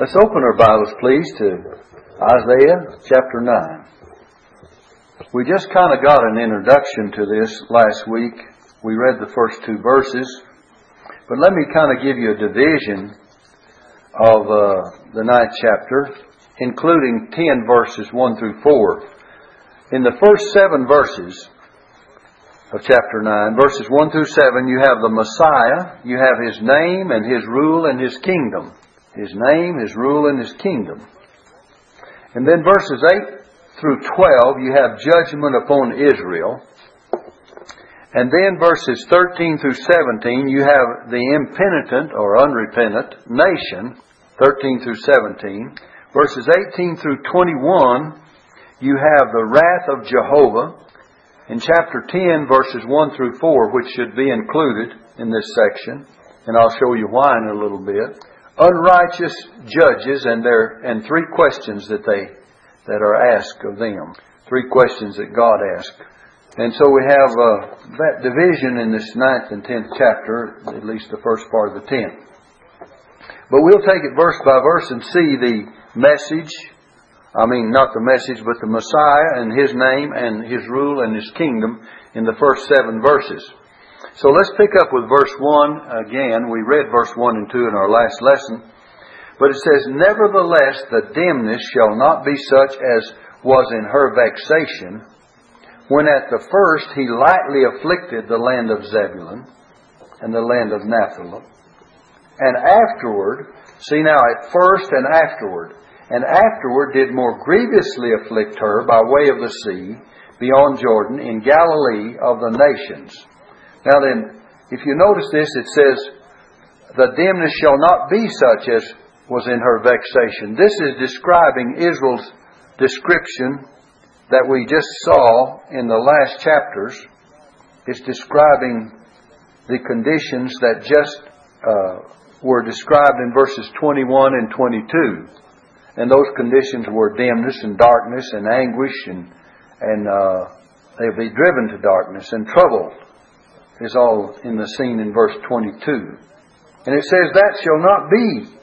Let's open our Bibles, please, to Isaiah chapter 9. We just kind of got an introduction to this last week. We read the first two verses. But let me kind of give you a division of uh, the ninth chapter, including 10 verses 1 through 4. In the first seven verses of chapter 9, verses 1 through 7, you have the Messiah, you have his name and his rule and his kingdom his name, his rule, and his kingdom. And then verses 8 through 12, you have judgment upon Israel. And then verses 13 through 17, you have the impenitent or unrepentant nation, 13 through 17. Verses 18 through 21, you have the wrath of Jehovah. In chapter 10, verses 1 through 4, which should be included in this section, and I'll show you why in a little bit unrighteous judges and their and three questions that they that are asked of them. Three questions that God asked. And so we have uh, that division in this ninth and tenth chapter, at least the first part of the tenth. But we'll take it verse by verse and see the message. I mean, not the message, but the Messiah and His name and His rule and His kingdom in the first seven verses. So let's pick up with verse 1 again. We read verse 1 and 2 in our last lesson. But it says, Nevertheless, the dimness shall not be such as was in her vexation, when at the first he lightly afflicted the land of Zebulun and the land of Naphtali. And afterward, see now, at first and afterward, and afterward did more grievously afflict her by way of the sea, beyond Jordan, in Galilee of the nations now then, if you notice this, it says, The dimness shall not be such as was in her vexation. This is describing Israel's description that we just saw in the last chapters. It's describing the conditions that just uh, were described in verses 21 and 22. And those conditions were dimness and darkness and anguish and, and uh, they'll be driven to darkness and trouble is all in the scene in verse 22. And it says, That shall not be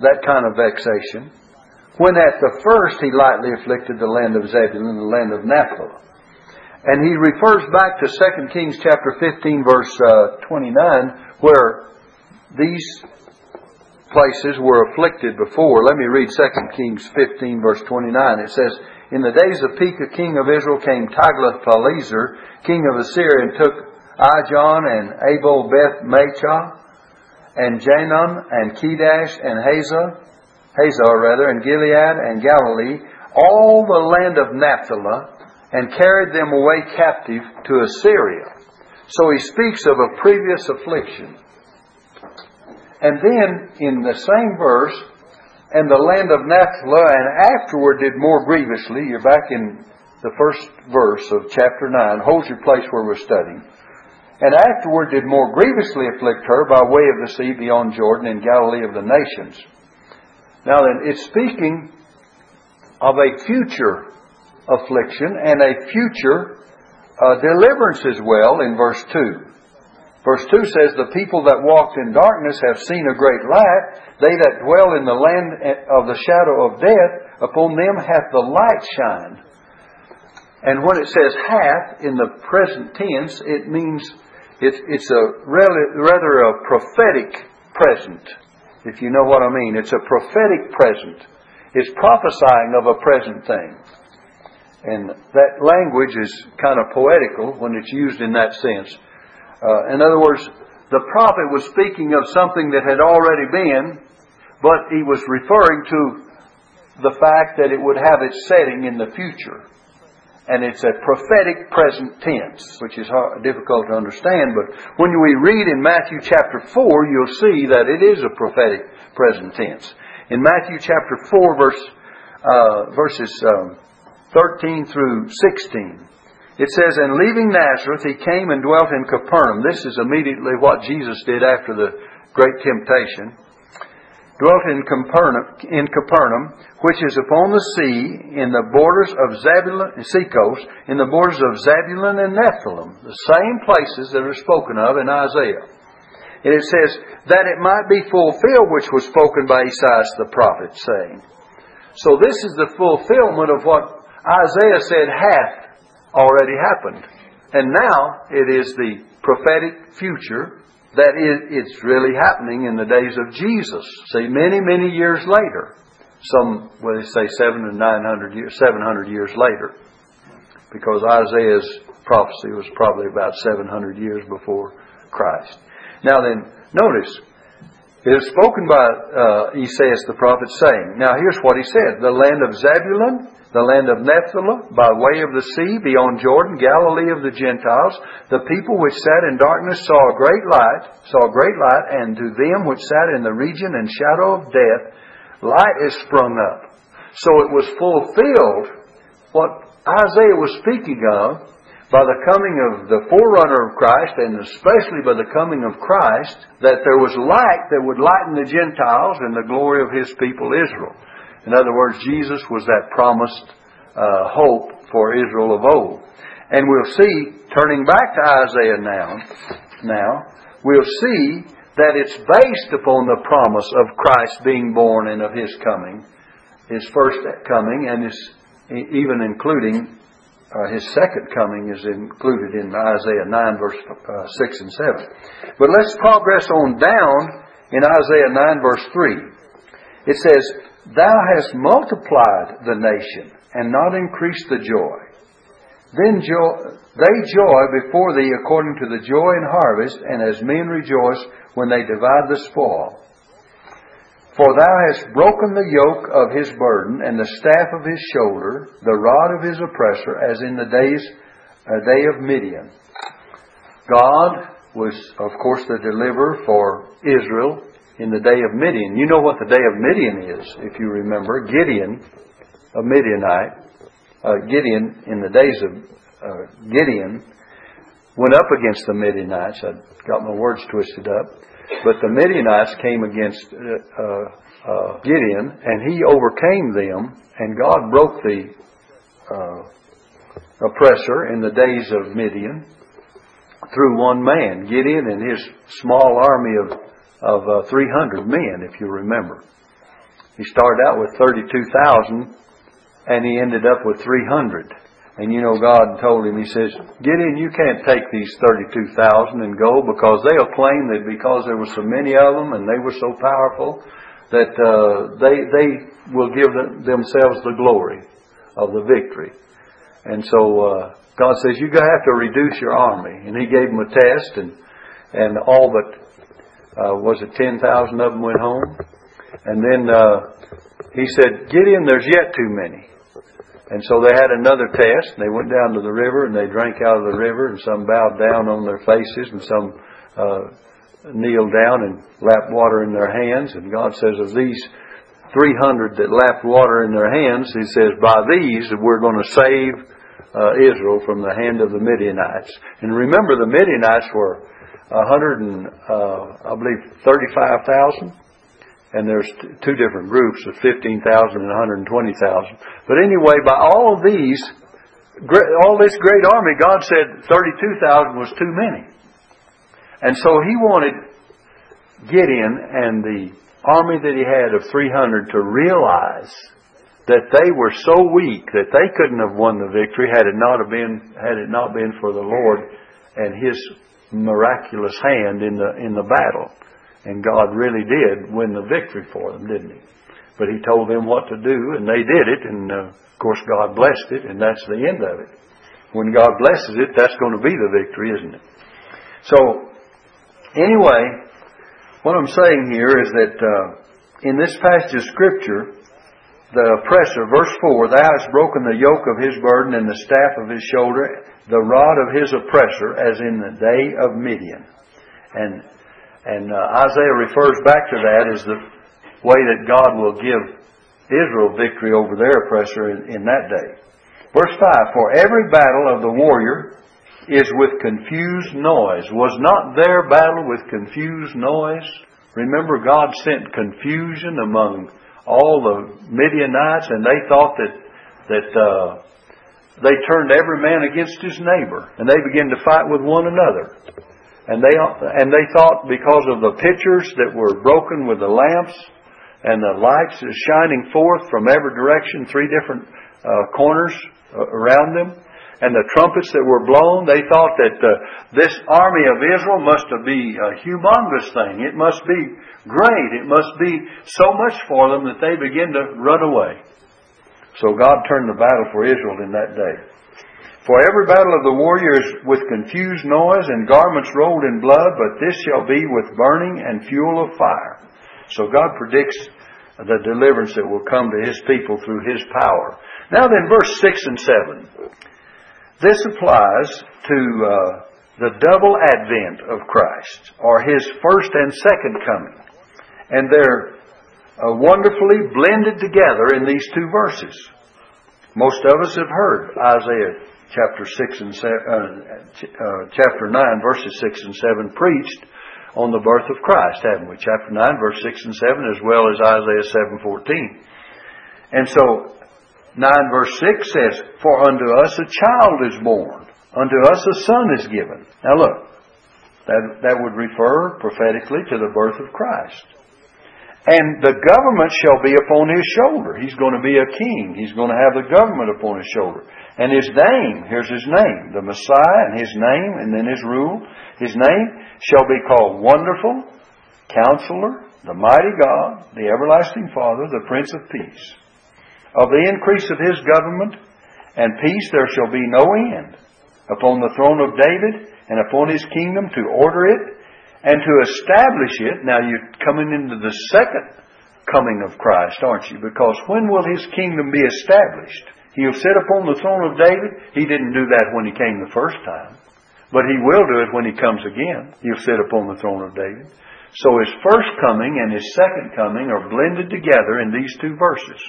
that kind of vexation, when at the first he lightly afflicted the land of Zebulun and the land of Naphtali. And he refers back to 2 Kings chapter 15 verse uh, 29 where these places were afflicted before. Let me read 2 Kings 15 verse 29. It says, in the days of Pekah, king of Israel, came Tiglath-Pileser, king of Assyria, and took Ijon and Abel Beth Maachah, and Jaanam, and Kedesh, and Hazah, Hazah rather, and Gilead, and Galilee, all the land of Naphtali, and carried them away captive to Assyria. So he speaks of a previous affliction. And then in the same verse, and the land of Naphtali, and afterward did more grievously. You're back in the first verse of chapter 9. Hold your place where we're studying. And afterward did more grievously afflict her by way of the sea beyond Jordan in Galilee of the nations. Now then, it's speaking of a future affliction and a future uh, deliverance as well in verse 2. Verse 2 says, The people that walked in darkness have seen a great light. They that dwell in the land of the shadow of death, upon them hath the light shined. And when it says hath in the present tense, it means it's, it's a rather a prophetic present, if you know what I mean. It's a prophetic present. It's prophesying of a present thing. And that language is kind of poetical when it's used in that sense. Uh, in other words, the prophet was speaking of something that had already been, but he was referring to the fact that it would have its setting in the future. And it's a prophetic present tense, which is hard, difficult to understand. But when we read in Matthew chapter 4, you'll see that it is a prophetic present tense. In Matthew chapter 4, verse, uh, verses um, 13 through 16, it says, And leaving Nazareth, he came and dwelt in Capernaum. This is immediately what Jesus did after the great temptation. Dwelt in Capernaum, in Capernaum, which is upon the sea, in the borders of Zebulun, seacoast, in the borders of Zebulun and Nephthalim, the same places that are spoken of in Isaiah. And it says, that it might be fulfilled which was spoken by Esaias the prophet, saying. So this is the fulfillment of what Isaiah said hath already happened. And now it is the prophetic future that it's really happening in the days of Jesus. See, many, many years later. Some, well, they say seven and nine hundred years, seven hundred years later. Because Isaiah's prophecy was probably about 700 years before Christ. Now then, notice, it is spoken by uh, Esaias the prophet, saying, Now here's what he said The land of Zebulun, the land of Nephthalah, by way of the sea, beyond Jordan, Galilee of the Gentiles, the people which sat in darkness saw a great light, saw a great light, and to them which sat in the region and shadow of death, light is sprung up. So it was fulfilled what Isaiah was speaking of by the coming of the forerunner of Christ, and especially by the coming of Christ, that there was light that would lighten the Gentiles and the glory of his people Israel. In other words, Jesus was that promised uh, hope for Israel of old. And we'll see, turning back to Isaiah now, now, we'll see that it's based upon the promise of Christ being born and of his coming, his first coming, and his, even including uh, his second coming is included in Isaiah 9, verse uh, 6 and 7. But let's progress on down in Isaiah 9, verse 3. It says, Thou hast multiplied the nation and not increased the joy. Then they joy before thee according to the joy in harvest, and as men rejoice when they divide the spoil. For thou hast broken the yoke of his burden and the staff of his shoulder, the rod of his oppressor, as in the days a day of Midian. God was, of course, the deliverer for Israel in the day of Midian. You know what the day of Midian is, if you remember. Gideon, a Midianite, uh, Gideon, in the days of uh, Gideon, went up against the Midianites. I got my words twisted up. But the Midianites came against uh, uh, Gideon, and he overcame them, and God broke the uh, oppressor in the days of Midian through one man, Gideon and his small army of, of uh, 300 men, if you remember. He started out with 32,000, and he ended up with 300. And you know, God told him, He says, Gideon, you can't take these 32,000 and go because they'll claim that because there were so many of them and they were so powerful that uh, they, they will give them, themselves the glory of the victory. And so uh, God says, you have to reduce your army. And He gave them a test and, and all but, uh, was it 10,000 of them went home? And then uh, He said, Gideon, there's yet too many. And so they had another test. They went down to the river and they drank out of the river, and some bowed down on their faces, and some uh, kneeled down and lapped water in their hands. And God says, of these 300 that lapped water in their hands, He says, by these we're going to save uh, Israel from the hand of the Midianites. And remember, the Midianites were 100 and, uh, I believe, 35,000 and there's two different groups of 15,000 and 120,000. But anyway, by all of these, all this great army, God said 32,000 was too many. And so he wanted Gideon and the army that he had of 300 to realize that they were so weak that they couldn't have won the victory had it not been had it not been for the Lord and his miraculous hand in the in the battle. And God really did win the victory for them, didn't He? But He told them what to do, and they did it, and uh, of course God blessed it, and that's the end of it. When God blesses it, that's going to be the victory, isn't it? So, anyway, what I'm saying here is that uh, in this passage of Scripture, the oppressor, verse 4, Thou hast broken the yoke of his burden and the staff of his shoulder, the rod of his oppressor, as in the day of Midian. And and uh, Isaiah refers back to that as the way that God will give Israel victory over their oppressor in, in that day. Verse 5 For every battle of the warrior is with confused noise. Was not their battle with confused noise? Remember, God sent confusion among all the Midianites, and they thought that that uh, they turned every man against his neighbor, and they began to fight with one another. And they, and they thought because of the pitchers that were broken with the lamps and the lights shining forth from every direction, three different uh, corners uh, around them, and the trumpets that were blown, they thought that uh, this army of Israel must be a humongous thing. It must be great. It must be so much for them that they begin to run away. So God turned the battle for Israel in that day. For every battle of the warriors with confused noise and garments rolled in blood, but this shall be with burning and fuel of fire. So God predicts the deliverance that will come to His people through His power. Now then, verse 6 and 7. This applies to uh, the double advent of Christ, or His first and second coming. And they're uh, wonderfully blended together in these two verses. Most of us have heard Isaiah chapter 6 and se- uh, uh, chapter 9 verses 6 and 7 preached on the birth of Christ, haven't we? Chapter 9 verse 6 and 7 as well as Isaiah 7:14. And so 9 verse 6 says, "For unto us a child is born, unto us a son is given." Now look, that that would refer prophetically to the birth of Christ. And the government shall be upon his shoulder. He's going to be a king. He's going to have the government upon his shoulder. And his name, here's his name, the Messiah, and his name, and then his rule. His name shall be called Wonderful, Counselor, the Mighty God, the Everlasting Father, the Prince of Peace. Of the increase of his government and peace there shall be no end upon the throne of David and upon his kingdom to order it and to establish it, now you're coming into the second coming of Christ, aren't you? Because when will his kingdom be established? He'll sit upon the throne of David. He didn't do that when he came the first time. But he will do it when he comes again. He'll sit upon the throne of David. So his first coming and his second coming are blended together in these two verses.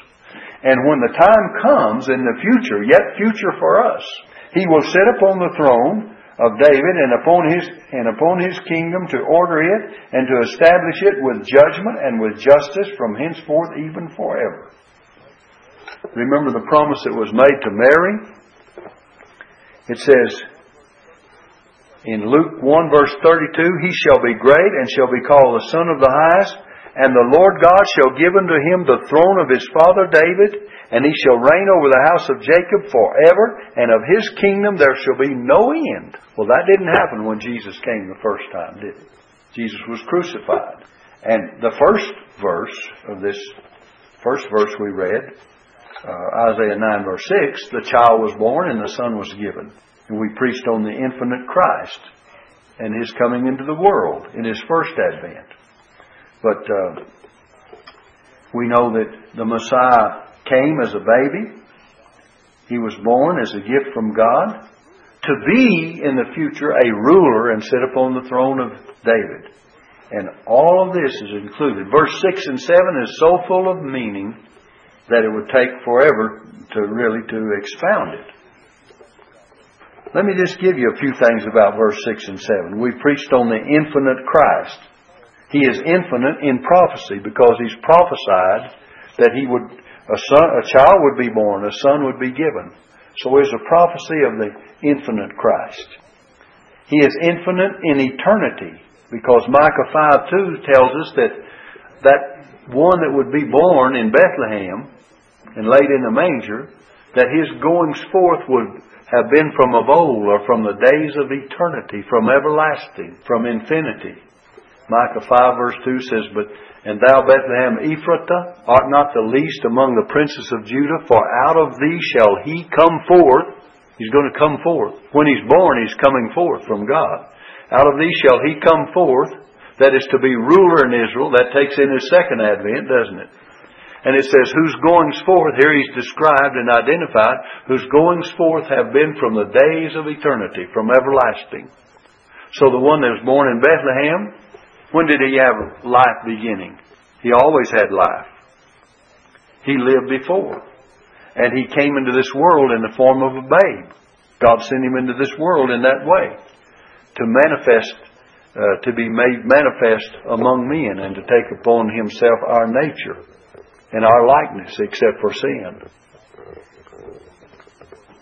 And when the time comes in the future, yet future for us, he will sit upon the throne of David and upon his and upon his kingdom to order it and to establish it with judgment and with justice from henceforth even forever. Remember the promise that was made to Mary? It says in Luke 1 verse 32, He shall be great and shall be called the Son of the Highest, and the Lord God shall give unto him the throne of his father David, and he shall reign over the house of Jacob forever, and of his kingdom there shall be no end. Well, that didn't happen when Jesus came the first time, did it? Jesus was crucified. And the first verse of this first verse we read, uh, Isaiah 9 verse 6, the child was born and the son was given. And we preached on the infinite Christ and his coming into the world in his first advent. But uh, we know that the Messiah came as a baby. He was born as a gift from God to be in the future a ruler and sit upon the throne of David. And all of this is included. Verse 6 and 7 is so full of meaning that it would take forever to really to expound it. Let me just give you a few things about verse 6 and 7. We preached on the infinite Christ. He is infinite in prophecy because he's prophesied that he would a son, a child would be born, a son would be given. So there's a prophecy of the infinite Christ. He is infinite in eternity because Micah 5 2 tells us that that one that would be born in Bethlehem and laid in the manger, that his goings forth would have been from of old or from the days of eternity, from everlasting, from infinity. Micah 5 verse 2 says, But and thou, Bethlehem Ephratah, art not the least among the princes of Judah, for out of thee shall he come forth. He's going to come forth. When he's born, he's coming forth from God. Out of thee shall he come forth, that is to be ruler in Israel. That takes in his second advent, doesn't it? And it says, whose goings forth, here he's described and identified, whose goings forth have been from the days of eternity, from everlasting. So the one that was born in Bethlehem, when did he have life beginning? He always had life. He lived before. And he came into this world in the form of a babe. God sent him into this world in that way to manifest, uh, to be made manifest among men and to take upon himself our nature and our likeness except for sin.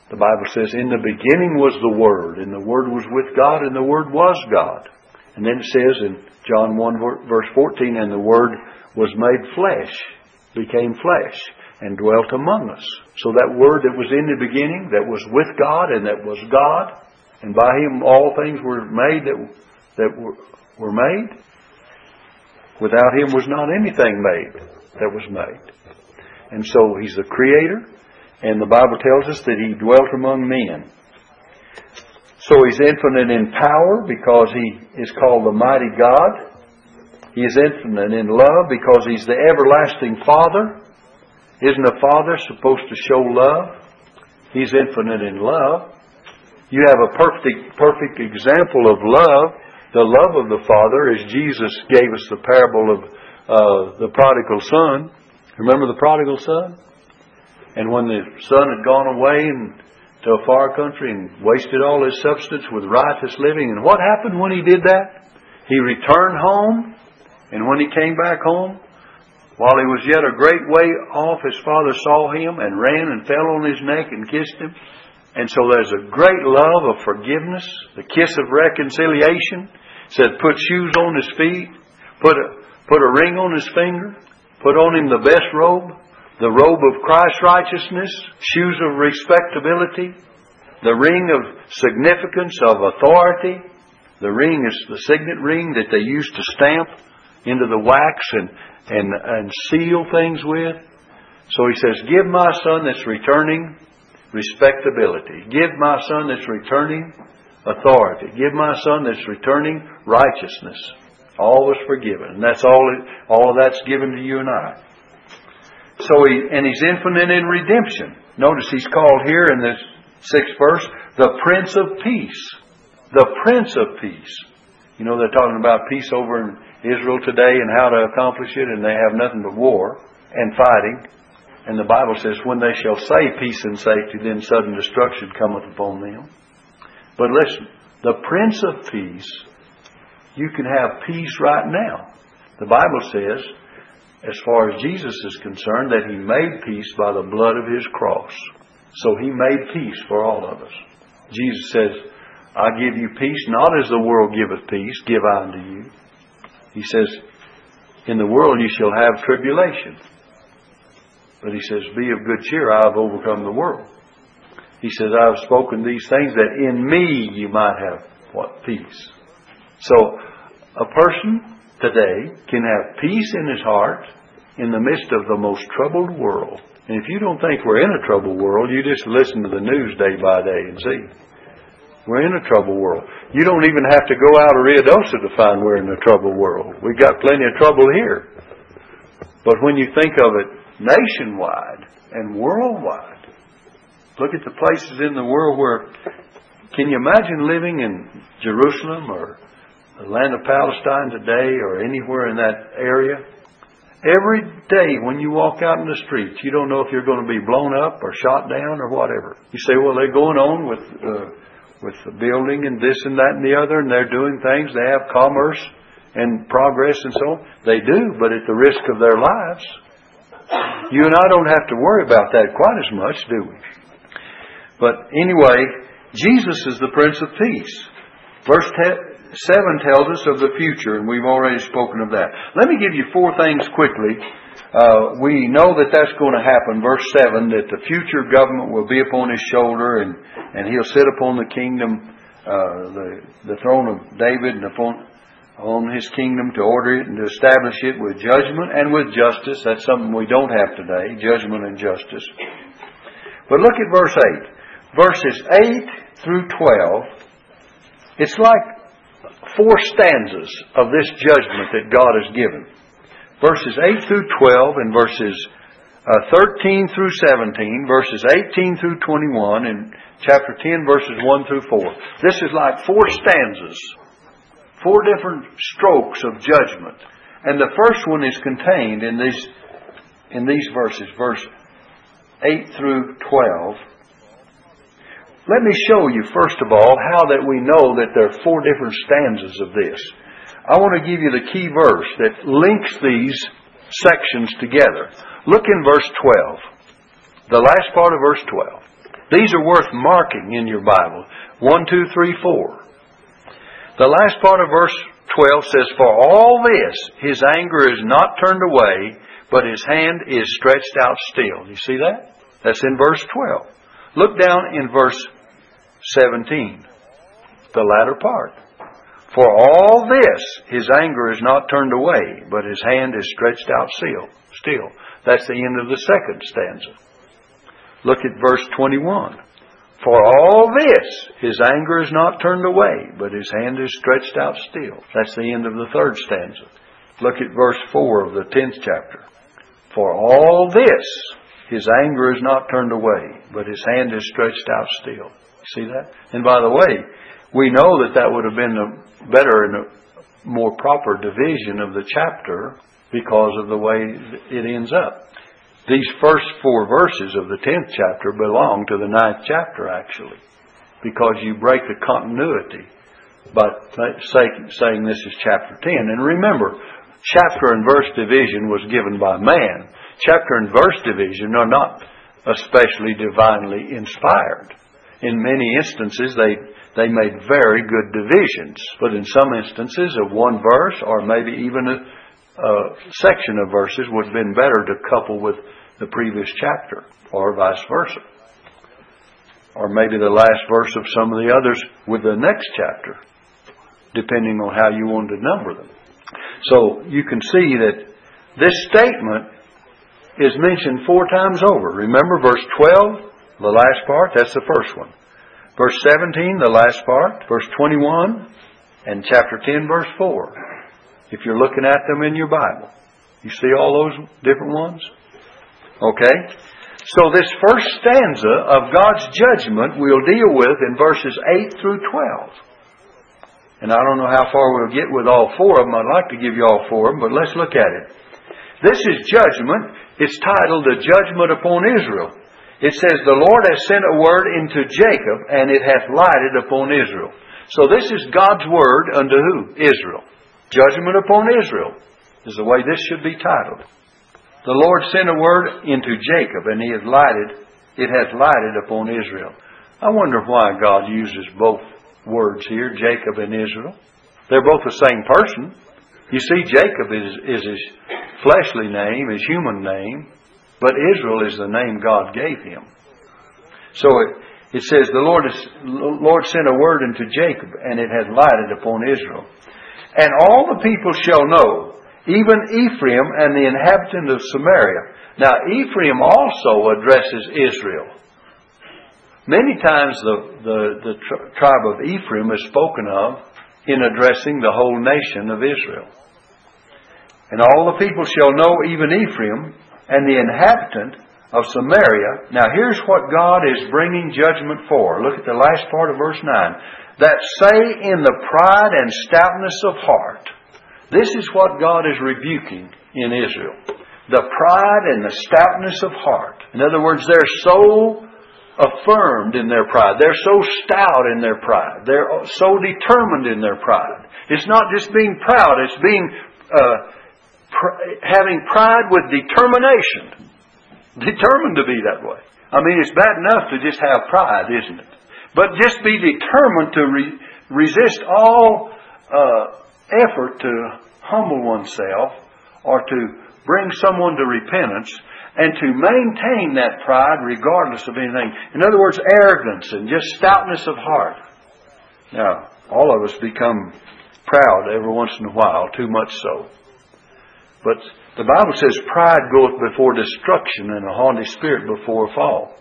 The Bible says, In the beginning was the Word, and the Word was with God, and the Word was God. And then it says in John 1 verse 14, and the Word was made flesh, became flesh, and dwelt among us. So that Word that was in the beginning, that was with God and that was God, and by Him all things were made that, that were, were made. Without Him was not anything made that was made. And so He's the Creator, and the Bible tells us that He dwelt among men. So he's infinite in power because he is called the mighty God. He is infinite in love because he's the everlasting Father. Isn't a father supposed to show love? He's infinite in love. You have a perfect, perfect example of love. The love of the Father as Jesus gave us the parable of uh, the prodigal son. Remember the prodigal son? And when the son had gone away and to a far country and wasted all his substance with riotous living. And what happened when he did that? He returned home, and when he came back home, while he was yet a great way off, his father saw him and ran and fell on his neck and kissed him. And so there's a great love of forgiveness, the kiss of reconciliation. said, put shoes on his feet, put a, put a ring on his finger, put on him the best robe, the robe of Christ's righteousness, shoes of respectability, the ring of significance of authority. The ring is the signet ring that they used to stamp into the wax and, and, and seal things with. So he says, Give my son that's returning respectability. Give my son that's returning authority. Give my son that's returning righteousness. All was forgiven. And that's all, all of that's given to you and I. So he, and he's infinite in redemption. Notice he's called here in this sixth verse, the Prince of Peace. The Prince of Peace. You know, they're talking about peace over in Israel today and how to accomplish it, and they have nothing but war and fighting. And the Bible says, when they shall say peace and safety, then sudden destruction cometh upon them. But listen, the Prince of Peace, you can have peace right now. The Bible says, as far as Jesus is concerned, that He made peace by the blood of His cross. So He made peace for all of us. Jesus says, I give you peace, not as the world giveth peace, give I unto you. He says, In the world you shall have tribulation. But He says, Be of good cheer, I have overcome the world. He says, I have spoken these things that in me you might have what? Peace. So, a person today can have peace in his heart in the midst of the most troubled world. And if you don't think we're in a troubled world, you just listen to the news day by day and see. We're in a troubled world. You don't even have to go out of Ruidoso to find we're in a troubled world. We've got plenty of trouble here. But when you think of it nationwide and worldwide, look at the places in the world where, can you imagine living in Jerusalem or the land of Palestine today or anywhere in that area, every day when you walk out in the streets, you don't know if you're going to be blown up or shot down or whatever. You say, well, they're going on with uh, with the building and this and that and the other, and they're doing things. They have commerce and progress and so on. They do, but at the risk of their lives. You and I don't have to worry about that quite as much, do we? But anyway, Jesus is the Prince of Peace. Verse 7 tells us of the future, and we've already spoken of that. Let me give you four things quickly. Uh, we know that that's going to happen. Verse 7 that the future government will be upon his shoulder, and, and he'll sit upon the kingdom, uh, the, the throne of David, and upon on his kingdom to order it and to establish it with judgment and with justice. That's something we don't have today judgment and justice. But look at verse 8. Verses 8 through 12. It's like four stanzas of this judgment that God has given. Verses 8 through 12 and verses uh, 13 through 17, verses 18 through 21, and chapter 10, verses 1 through 4. This is like four stanzas, four different strokes of judgment. And the first one is contained in these, in these verses, verse 8 through 12. Let me show you, first of all, how that we know that there are four different stanzas of this. I want to give you the key verse that links these sections together. Look in verse 12. The last part of verse 12. These are worth marking in your Bible. 1, 2, 3, 4. The last part of verse 12 says, For all this, his anger is not turned away, but his hand is stretched out still. You see that? That's in verse 12. Look down in verse 17, the latter part. For all this, his anger is not turned away, but his hand is stretched out still. Still. That's the end of the second stanza. Look at verse 21. For all this, his anger is not turned away, but his hand is stretched out still. That's the end of the third stanza. Look at verse 4 of the 10th chapter. For all this, his anger is not turned away, but his hand is stretched out still. See that? And by the way, we know that that would have been a better and a more proper division of the chapter because of the way it ends up. These first four verses of the 10th chapter belong to the ninth chapter, actually, because you break the continuity by saying this is chapter 10. And remember, chapter and verse division was given by man. Chapter and verse division are not especially divinely inspired. In many instances, they, they made very good divisions, but in some instances, of one verse or maybe even a, uh, section of verses would have been better to couple with the previous chapter, or vice versa. Or maybe the last verse of some of the others with the next chapter, depending on how you want to number them. So you can see that this statement is mentioned four times over. Remember verse 12, the last part, that's the first one. Verse 17, the last part. Verse 21, and chapter 10, verse 4 if you're looking at them in your Bible. You see all those different ones? Okay? So this first stanza of God's judgment we'll deal with in verses 8 through 12. And I don't know how far we'll get with all four of them. I'd like to give you all four of them, but let's look at it. This is judgment. It's titled The Judgment Upon Israel. It says, The Lord has sent a word into Jacob, and it hath lighted upon Israel. So this is God's word unto who? Israel. Judgment upon Israel is the way this should be titled. The Lord sent a word into Jacob, and he has lighted, it has lighted upon Israel. I wonder why God uses both words here, Jacob and Israel. They're both the same person. You see, Jacob is, is his fleshly name, his human name, but Israel is the name God gave him. So it, it says, the Lord, is, Lord sent a word into Jacob, and it has lighted upon Israel. And all the people shall know, even Ephraim and the inhabitant of Samaria. Now, Ephraim also addresses Israel. Many times the, the, the tribe of Ephraim is spoken of in addressing the whole nation of Israel. And all the people shall know, even Ephraim and the inhabitant of Samaria. Now, here's what God is bringing judgment for. Look at the last part of verse 9 that say in the pride and stoutness of heart. This is what God is rebuking in Israel. The pride and the stoutness of heart. In other words, they're so affirmed in their pride. They're so stout in their pride. They're so determined in their pride. It's not just being proud, it's being uh, having pride with determination. Determined to be that way. I mean, it's bad enough to just have pride, isn't it? But just be determined to re- resist all uh, effort to humble oneself or to bring someone to repentance and to maintain that pride regardless of anything. In other words, arrogance and just stoutness of heart. Now, all of us become proud every once in a while, too much so. But the Bible says pride goeth before destruction and a haughty spirit before a fall.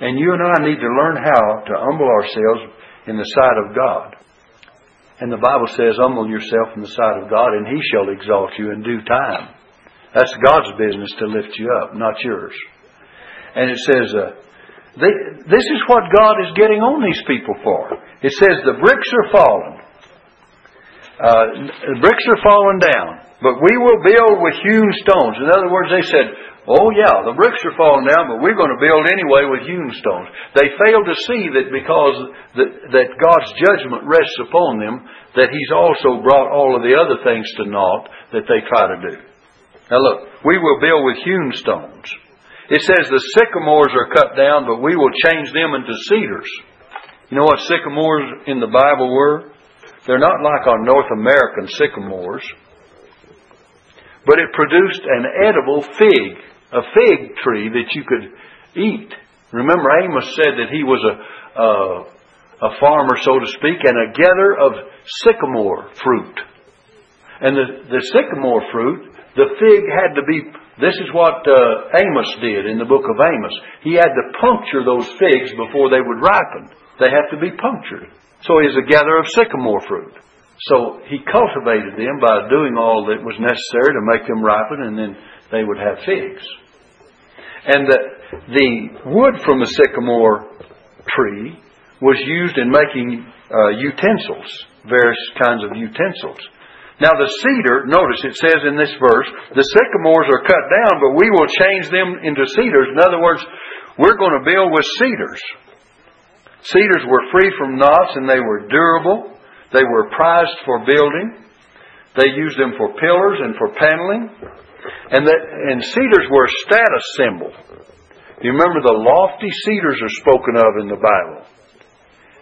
And you and I need to learn how to humble ourselves in the sight of God. And the Bible says, humble yourself in the sight of God, and He shall exalt you in due time. That's God's business to lift you up, not yours. And it says, uh, they, this is what God is getting on these people for. It says the bricks are falling. Uh, the bricks are falling down, but we will build with hewn stones. In other words, they said, Oh yeah, the bricks are falling down, but we're going to build anyway with hewn stones. They fail to see that because that, that God's judgment rests upon them, that He's also brought all of the other things to naught that they try to do. Now look, we will build with hewn stones. It says the sycamores are cut down, but we will change them into cedars. You know what sycamores in the Bible were? They're not like our North American sycamores. But it produced an edible fig, a fig tree that you could eat. Remember, Amos said that he was a, a, a farmer, so to speak, and a gatherer of sycamore fruit. And the, the sycamore fruit, the fig had to be, this is what uh, Amos did in the book of Amos. He had to puncture those figs before they would ripen. They have to be punctured. So he's a gatherer of sycamore fruit. So he cultivated them by doing all that was necessary to make them ripen, and then they would have figs. And the, the wood from the sycamore tree was used in making uh, utensils, various kinds of utensils. Now the cedar, notice it says in this verse, the sycamores are cut down, but we will change them into cedars. In other words, we're going to build with cedars. Cedars were free from knots and they were durable. They were prized for building. They used them for pillars and for paneling. And, the, and cedars were a status symbol. You remember the lofty cedars are spoken of in the Bible.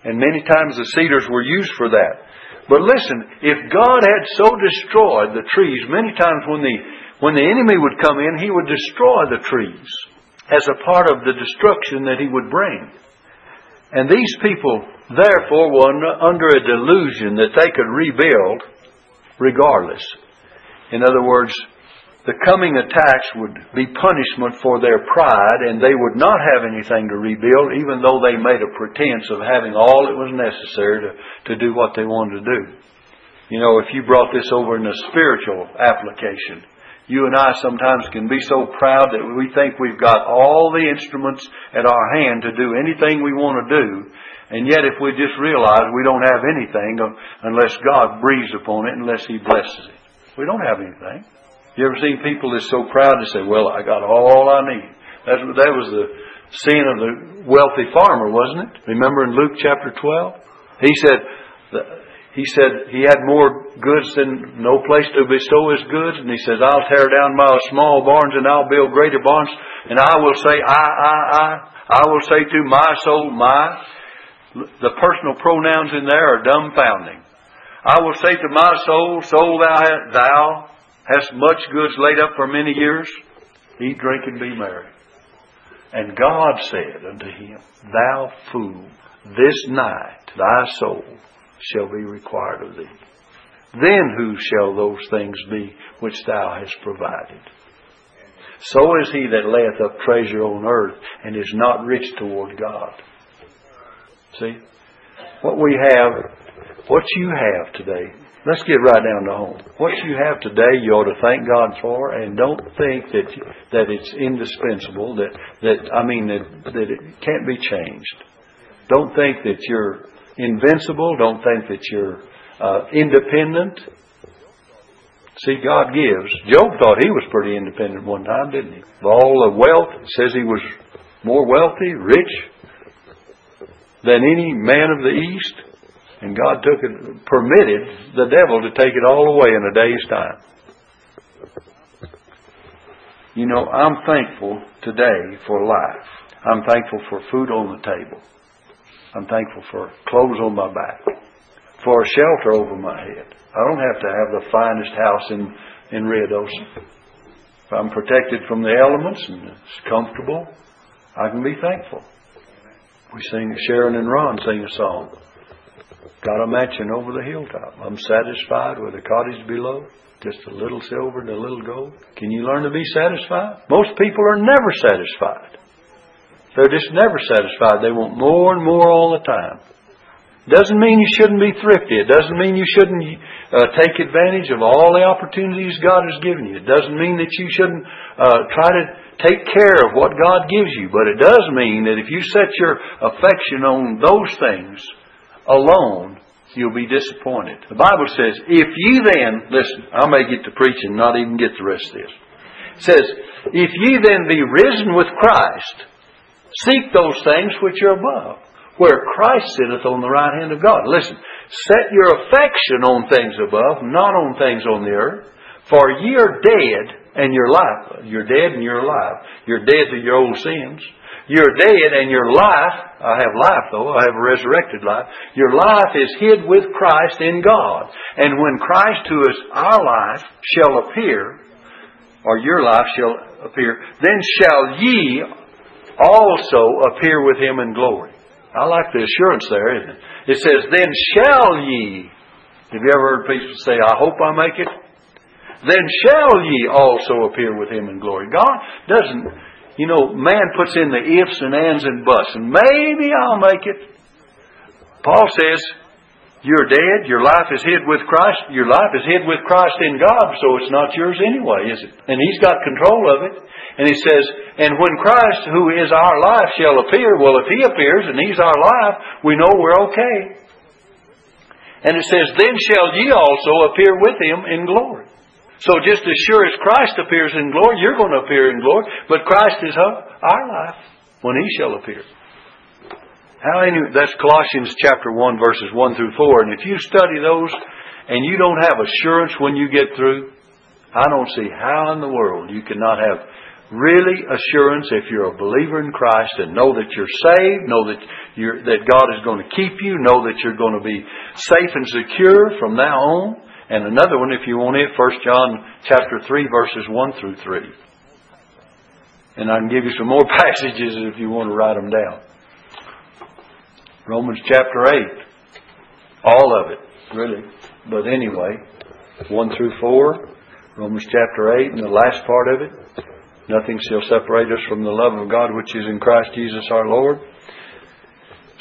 And many times the cedars were used for that. But listen, if God had so destroyed the trees, many times when the, when the enemy would come in, he would destroy the trees as a part of the destruction that he would bring. And these people therefore were under a delusion that they could rebuild regardless. In other words, the coming attacks would be punishment for their pride and they would not have anything to rebuild even though they made a pretense of having all that was necessary to, to do what they wanted to do. You know, if you brought this over in a spiritual application, you and I sometimes can be so proud that we think we've got all the instruments at our hand to do anything we want to do, and yet, if we just realize we don't have anything uh, unless God breathes upon it, unless He blesses it, we don't have anything. You ever seen people that's so proud to say, "Well, I got all I need"? That's, that was the sin of the wealthy farmer, wasn't it? Remember in Luke chapter twelve, he said, he said he had more goods than no place to bestow his goods, and he says, "I'll tear down my small barns and I'll build greater barns, and I will say, I, I, I, I will say to my soul, my." The personal pronouns in there are dumbfounding. I will say to my soul, soul thou, thou hast much goods laid up for many years. Eat, drink, and be merry. And God said unto him, Thou fool, this night thy soul shall be required of thee. Then whose shall those things be which thou hast provided? So is he that layeth up treasure on earth and is not rich toward God. See? What we have, what you have today, let's get right down to home. What you have today, you ought to thank God for, and don't think that that it's indispensable. That that I mean that that it can't be changed. Don't think that you're invincible. Don't think that you're uh, independent. See, God gives. Job thought he was pretty independent one time, didn't he? Of all the wealth, it says he was more wealthy, rich, than any man of the East. And God took it, permitted the devil to take it all away in a day's time. You know, I'm thankful today for life. I'm thankful for food on the table. I'm thankful for clothes on my back, for a shelter over my head. I don't have to have the finest house in, in Ruidoso. If I'm protected from the elements and it's comfortable, I can be thankful. We sing, Sharon and Ron sing a song. Got a mansion over the hilltop. I'm satisfied with a cottage below. Just a little silver and a little gold. Can you learn to be satisfied? Most people are never satisfied. They're just never satisfied. They want more and more all the time. Doesn't mean you shouldn't be thrifty. It doesn't mean you shouldn't uh, take advantage of all the opportunities God has given you. It doesn't mean that you shouldn't uh, try to take care of what God gives you. But it does mean that if you set your affection on those things alone, you'll be disappointed. The Bible says, if you then, listen, I may get to preaching, not even get the rest of this. It says, if ye then be risen with Christ, seek those things which are above, where Christ sitteth on the right hand of God. Listen, set your affection on things above, not on things on the earth, for ye are dead, and you're alive. You're dead and you're alive. You're dead to your old sins. You're dead and your life, I have life though, I have a resurrected life. Your life is hid with Christ in God. And when Christ, who is our life, shall appear, or your life shall appear, then shall ye also appear with him in glory. I like the assurance there, isn't it? It says, then shall ye. Have you ever heard people say, I hope I make it? Then shall ye also appear with him in glory. God doesn't you know, man puts in the ifs and ands and buts, and maybe I'll make it. Paul says, you're dead, your life is hid with Christ, your life is hid with Christ in God, so it's not yours anyway, is it? And He's got control of it. And He says, and when Christ, who is our life, shall appear, well, if He appears and He's our life, we know we're okay. And it says, then shall ye also appear with Him in glory. So just as sure as Christ appears in glory, you're going to appear in glory. But Christ is uh, our life when He shall appear. How any, that's Colossians chapter 1 verses 1 through 4. And if you study those and you don't have assurance when you get through, I don't see how in the world you cannot have really assurance if you're a believer in Christ and know that you're saved, know that you're, that God is going to keep you, know that you're going to be safe and secure from now on. And another one, if you want it, 1 John chapter 3, verses 1 through 3. And I can give you some more passages if you want to write them down. Romans chapter 8. All of it, really. But anyway, 1 through 4, Romans chapter 8, and the last part of it. Nothing shall separate us from the love of God which is in Christ Jesus our Lord.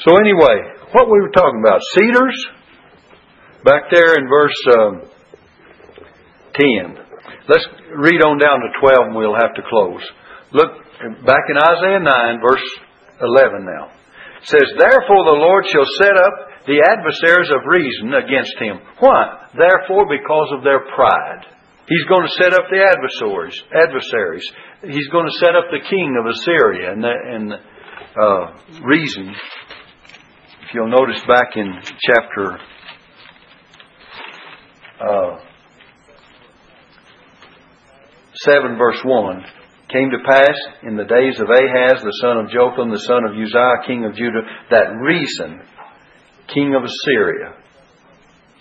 So anyway, what we were talking about, cedars, Back there in verse um, 10. Let's read on down to 12 and we'll have to close. Look back in Isaiah 9, verse 11 now. Says, Therefore the Lord shall set up the adversaries of Rezin against him. Why? Therefore, because of their pride. He's going to set up the adversaries. Adversaries. He's going to set up the king of Assyria and the, and uh, Rezin. If you'll notice back in chapter uh, 7 verse 1 came to pass in the days of Ahaz, the son of Jotham, the son of Uzziah, king of Judah, that Rezin, king of Assyria.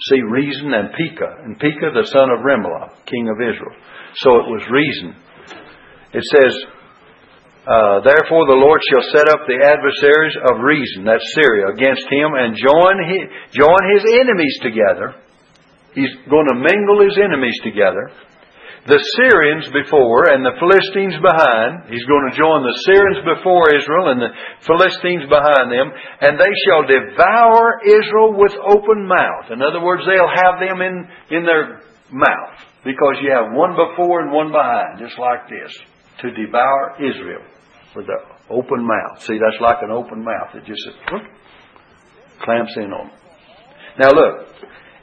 See, Rezin and Pekah, and Pekah the son of Remaliah, king of Israel. So it was Rezin. It says, uh, Therefore the Lord shall set up the adversaries of Rezin, that's Syria, against him, and join his, join his enemies together, He's going to mingle his enemies together. The Syrians before and the Philistines behind. He's going to join the Syrians before Israel and the Philistines behind them. And they shall devour Israel with open mouth. In other words, they'll have them in, in their mouth. Because you have one before and one behind, just like this. To devour Israel with the open mouth. See, that's like an open mouth. It just whoop, clamps in on them. Now look,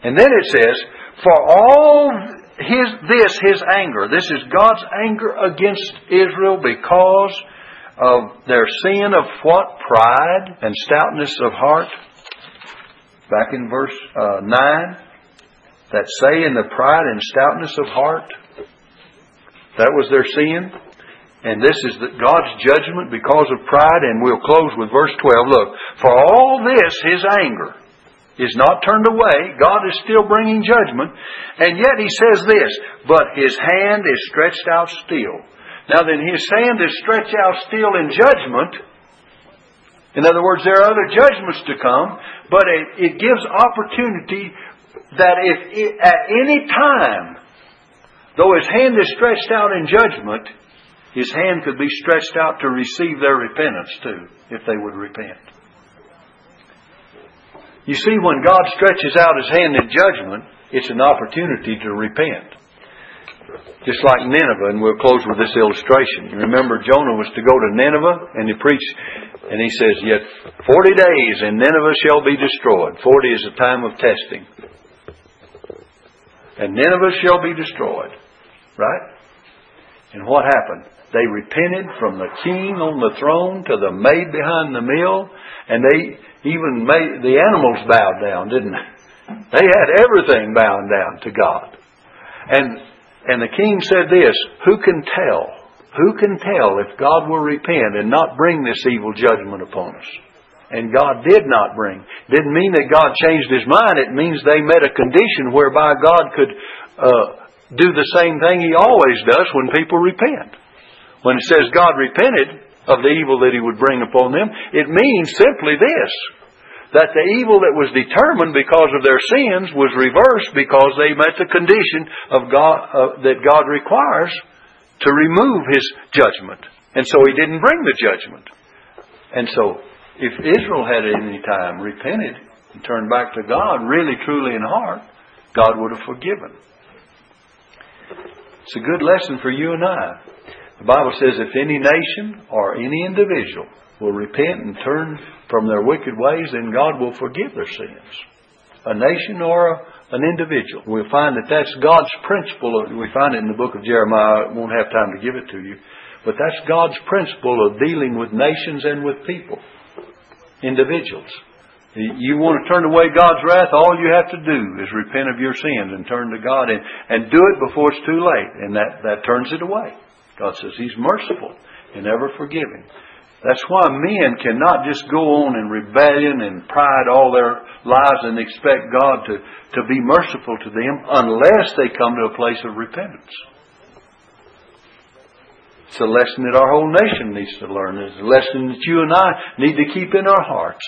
and then it says, for all his, this, his anger, this is God's anger against Israel because of their sin of what? Pride and stoutness of heart. Back in verse uh, 9, that say in the pride and stoutness of heart, that was their sin. And this is God's judgment because of pride. And we'll close with verse 12. Look, for all this, his anger is not turned away. God is still bringing judgment. And yet he says this, but his hand is stretched out still. Now then, his hand is stretched out still in judgment. In other words, there are other judgments to come, but it, it gives opportunity that if it, at any time, though his hand is stretched out in judgment, his hand could be stretched out to receive their repentance too, if they would repent. You see, when God stretches out His hand in judgment, it's an opportunity to repent. Just like Nineveh, and we'll close with this illustration. You remember Jonah was to go to Nineveh, and he preached, and he says, Yet forty days, and Nineveh shall be destroyed. Forty is a time of testing. And Nineveh shall be destroyed. Right? And what happened? They repented from the king on the throne to the maid behind the mill, and they even made the animals bowed down, didn't they? They had everything bowed down to God. And and the king said this, who can tell Who can tell if God will repent and not bring this evil judgment upon us? And God did not bring. Didn't mean that God changed His mind. It means they met a condition whereby God could uh, do the same thing He always does when people repent. When it says God repented of the evil that He would bring upon them, it means simply this that the evil that was determined because of their sins was reversed because they met the condition of God uh, that God requires to remove His judgment, and so He didn't bring the judgment. And so, if Israel had at any time repented and turned back to God, really truly in heart, God would have forgiven. It's a good lesson for you and I. The Bible says if any nation or any individual will repent and turn from their wicked ways, then God will forgive their sins. A nation or a, an individual. We'll find that that's God's principle. We find it in the book of Jeremiah. I won't have time to give it to you. But that's God's principle of dealing with nations and with people, individuals. You want to turn away God's wrath, all you have to do is repent of your sins and turn to God and, and do it before it's too late. And that, that turns it away. God says He's merciful and ever forgiving. That's why men cannot just go on in rebellion and pride all their lives and expect God to, to be merciful to them unless they come to a place of repentance. It's a lesson that our whole nation needs to learn. It's a lesson that you and I need to keep in our hearts.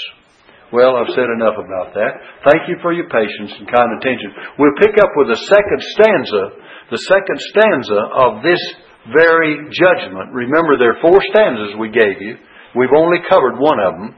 Well, I've said enough about that. Thank you for your patience and kind attention. We'll pick up with the second stanza, the second stanza of this very judgment. Remember, there are four stanzas we gave you. We've only covered one of them.